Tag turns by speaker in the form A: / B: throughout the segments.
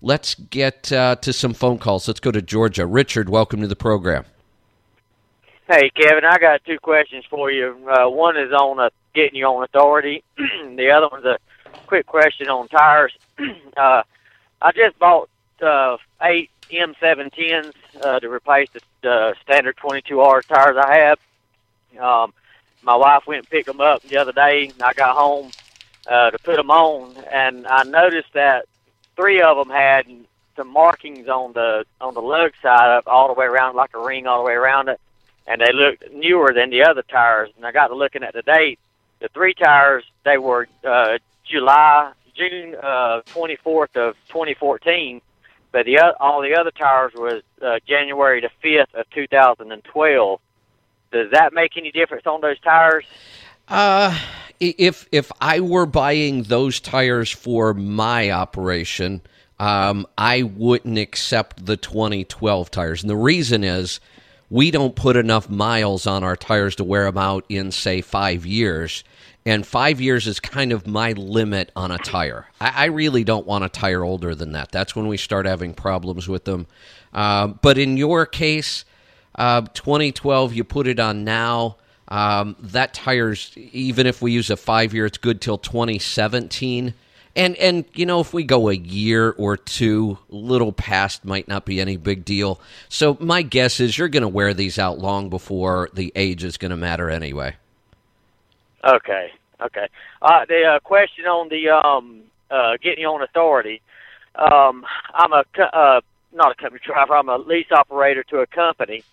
A: let's get uh, to some phone calls. Let's go to Georgia. Richard, welcome to the program.
B: Hey, Kevin, I got two questions for you. Uh, one is on uh, getting you on authority. the other one's a quick question on tires. uh, I just bought uh, eight M710s uh, to replace the uh, standard 22R tires I have. Um, my wife went and picked them up the other day, and I got home uh, to put them on, and I noticed that three of them had some markings on the on the lug side up all the way around, like a ring all the way around it, and they looked newer than the other tires. And I got to looking at the date. The three tires they were uh, July June uh, 24th of 2014, but the all the other tires was uh, January the 5th of 2012. Does that make any difference on those tires?
A: Uh, if if I were buying those tires for my operation, um, I wouldn't accept the 2012 tires, and the reason is we don't put enough miles on our tires to wear them out in say five years. And five years is kind of my limit on a tire. I, I really don't want a tire older than that. That's when we start having problems with them. Uh, but in your case, uh, 2012, you put it on now. Um, that tires, even if we use a five year, it's good till 2017. And and you know, if we go a year or two, little past might not be any big deal. So my guess is you're going to wear these out long before the age is going to matter anyway.
B: Okay, okay. Uh, the uh, question on the um, uh, getting on authority. Um, I'm a uh, not a company driver. I'm a lease operator to a company,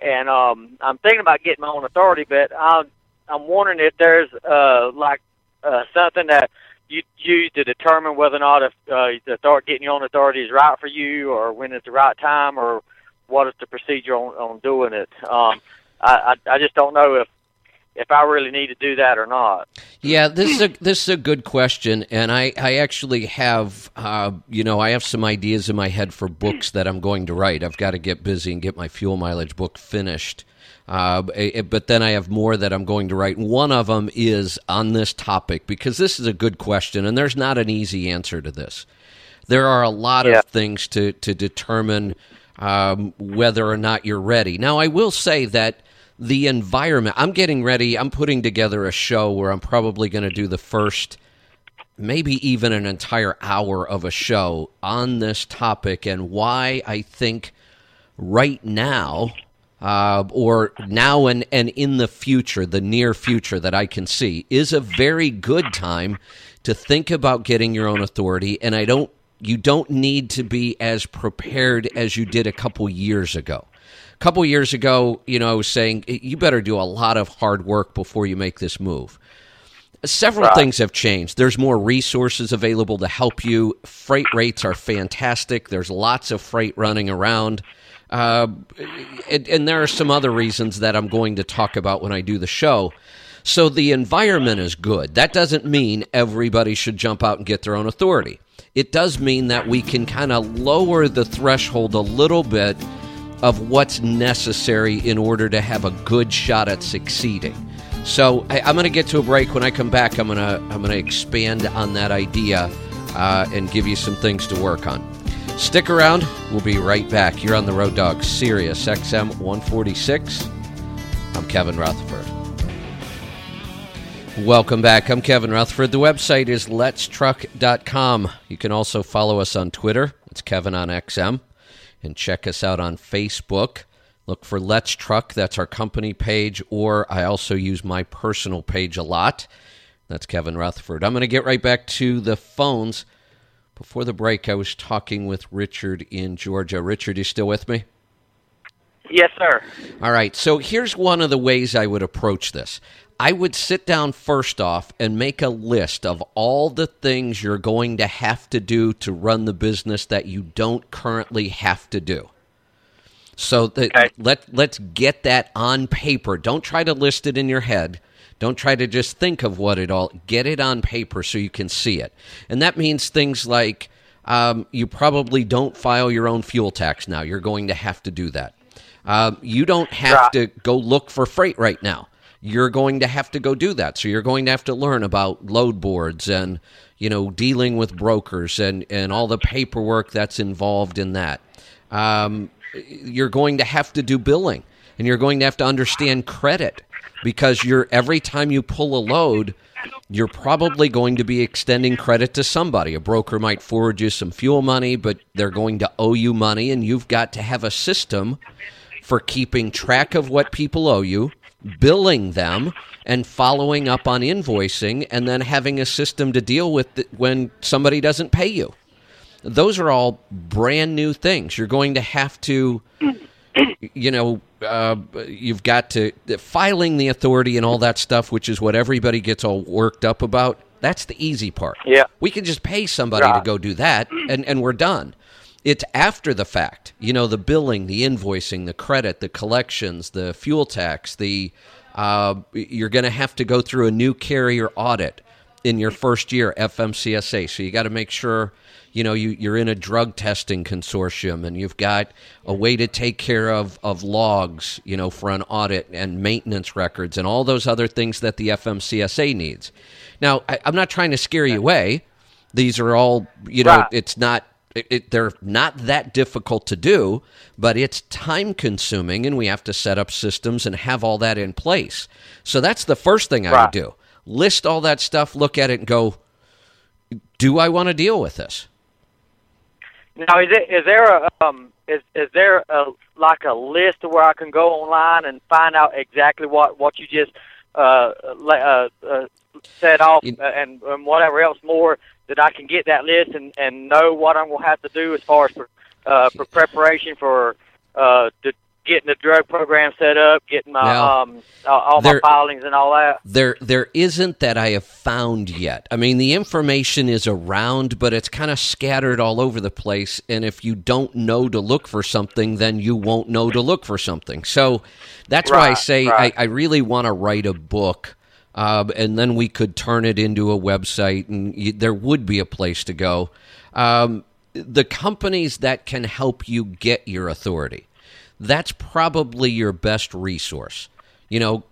B: and um, I'm thinking about getting my own authority, but I'm I'm wondering if there's uh, like uh, something that you use to determine whether or not if uh, the authority, getting your own authority is right for you, or when it's the right time, or what is the procedure on, on doing it. Um, I, I I just don't know if if I really need to do that or not.
A: Yeah, this is a this is a good question, and I I actually have uh, you know I have some ideas in my head for books that I'm going to write. I've got to get busy and get my fuel mileage book finished. Uh, but then I have more that I'm going to write. One of them is on this topic because this is a good question, and there's not an easy answer to this. There are a lot yeah. of things to to determine um, whether or not you're ready. Now, I will say that the environment. I'm getting ready. I'm putting together a show where I'm probably going to do the first, maybe even an entire hour of a show on this topic and why I think right now, uh, or now and, and in the future, the near future that I can see, is a very good time to think about getting your own authority. And I don't, you don't need to be as prepared as you did a couple years ago a couple years ago, you know, I was saying you better do a lot of hard work before you make this move. Several right. things have changed. There's more resources available to help you. Freight rates are fantastic. There's lots of freight running around. Uh, and, and there are some other reasons that I'm going to talk about when I do the show. So the environment is good. That doesn't mean everybody should jump out and get their own authority. It does mean that we can kind of lower the threshold a little bit of what's necessary in order to have a good shot at succeeding. So I, am going to get to a break. When I come back, I'm going to I'm going to expand on that idea uh, and give you some things to work on. Stick around. We'll be right back. You're on the Road Dog, Sirius XM 146. I'm Kevin Rutherford. Welcome back. I'm Kevin Rutherford. The website is letstruck.com. You can also follow us on Twitter. It's Kevin on XM and check us out on Facebook. Look for Let's Truck, that's our company page, or I also use my personal page a lot. That's Kevin Rutherford. I'm going to get right back to the phones. Before the break, I was talking with Richard in Georgia. Richard, you still with me?
B: Yes, sir.
A: All right. So here's one of the ways I would approach this. I would sit down first off and make a list of all the things you're going to have to do to run the business that you don't currently have to do. So that okay. let let's get that on paper. Don't try to list it in your head. Don't try to just think of what it all. Get it on paper so you can see it. And that means things like um, you probably don't file your own fuel tax now. You're going to have to do that. Um, you don't have right. to go look for freight right now you're going to have to go do that. So you're going to have to learn about load boards and you know dealing with brokers and and all the paperwork that's involved in that. Um, you're going to have to do billing and you're going to have to understand credit because you're every time you pull a load you're probably going to be extending credit to somebody. A broker might forward you some fuel money, but they're going to owe you money, and you've got to have a system for keeping track of what people owe you, billing them, and following up on invoicing, and then having a system to deal with when somebody doesn't pay you. Those are all brand new things. You're going to have to, you know, uh, you've got to filing the authority and all that stuff, which is what everybody gets all worked up about. That's the easy part.
B: Yeah,
A: we can just pay somebody to go do that, and and we're done. It's after the fact, you know, the billing, the invoicing, the credit, the collections, the fuel tax, the uh, you're going to have to go through a new carrier audit in your first year, FMCSA. So you got to make sure you know you, you're in a drug testing consortium and you've got a way to take care of, of logs you know for an audit and maintenance records and all those other things that the fmcsa needs now I, am not trying to scare you away these are all you know right. it's not it, it, they're not that difficult to do, but it's time consuming, and we have to set up systems and have all that in place. So that's the first thing I right. would do. List all that stuff, look at it, and go, do I want to deal with this?
B: Now, is it is there a um is is there a like a list where I can go online and find out exactly what what you just uh, uh, uh set off you, and, and whatever else more that I can get that list and and know what I'm gonna have to do as far as for, uh, for preparation for uh, to getting the drug program set up, getting my now, um, all there, my filings and all that.
A: There, there isn't that I have found yet. I mean, the information is around, but it's kind of scattered all over the place. And if you don't know to look for something, then you won't know to look for something. So that's right, why I say right. I, I, really want to write a book. Uh, and then we could turn it into a website, and you, there would be a place to go. Um, the companies that can help you get your authority that's probably your best resource. You know,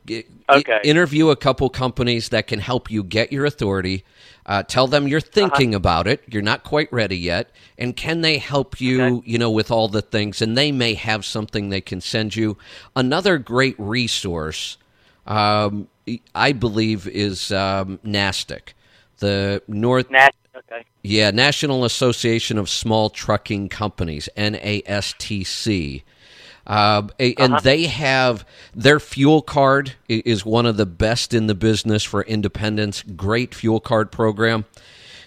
B: okay.
A: interview a couple companies that can help you get your authority. Uh, tell them you're uh-huh. thinking uh-huh. about it. You're not quite ready yet, and can they help you? Okay. You know, with all the things, and they may have something they can send you. Another great resource, um, I believe, is um, NASTC, the North.
B: Okay.
A: Yeah, National Association of Small Trucking Companies, NASTC. Uh, and uh-huh. they have their fuel card is one of the best in the business for independents. Great fuel card program.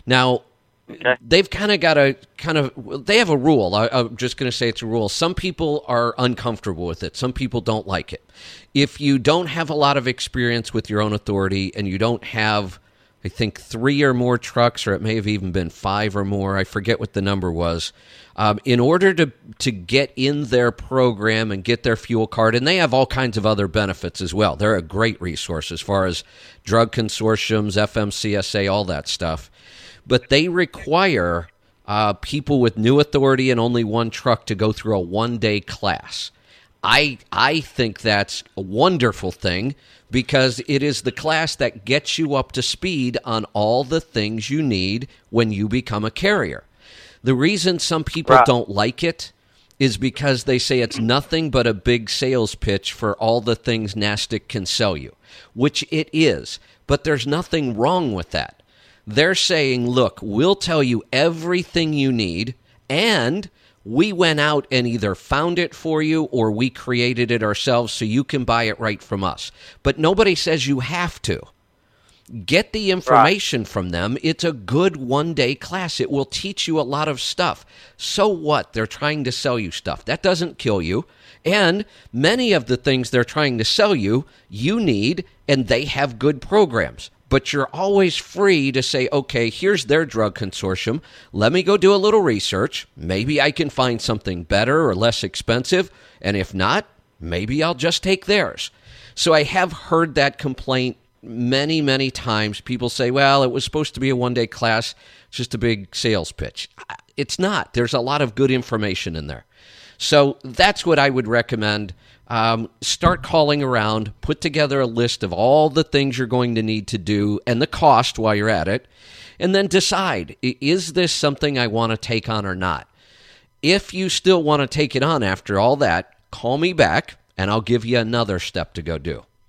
A: Now, okay. they've kind of got a kind of they have a rule. I, I'm just going to say it's a rule. Some people are uncomfortable with it. Some people don't like it. If you don't have a lot of experience with your own authority and you don't have I think three or more trucks, or it may have even been five or more. I forget what the number was. Um, in order to to get in their program and get their fuel card, and they have all kinds of other benefits as well. They're a great resource as far as drug consortiums, FMCSA, all that stuff. But they require uh, people with new authority and only one truck to go through a one day class. I I think that's a wonderful thing because it is the class that gets you up to speed on all the things you need when you become a carrier. The reason some people right. don't like it is because they say it's nothing but a big sales pitch for all the things NASTC can sell you, which it is. But there's nothing wrong with that. They're saying, look, we'll tell you everything you need and we went out and either found it for you or we created it ourselves so you can buy it right from us. But nobody says you have to. Get the information right. from them. It's a good one day class. It will teach you a lot of stuff. So what? They're trying to sell you stuff. That doesn't kill you. And many of the things they're trying to sell you, you need, and they have good programs but you're always free to say, okay, here's their drug consortium. Let me go do a little research. Maybe I can find something better or less expensive. And if not, maybe I'll just take theirs. So I have heard that complaint many, many times. People say, well, it was supposed to be a one day class, it's just a big sales pitch. It's not. There's a lot of good information in there. So that's what I would recommend. Um, start calling around, put together a list of all the things you're going to need to do and the cost while you're at it, and then decide is this something I want to take on or not? If you still want to take it on after all that, call me back and I'll give you another step to go do.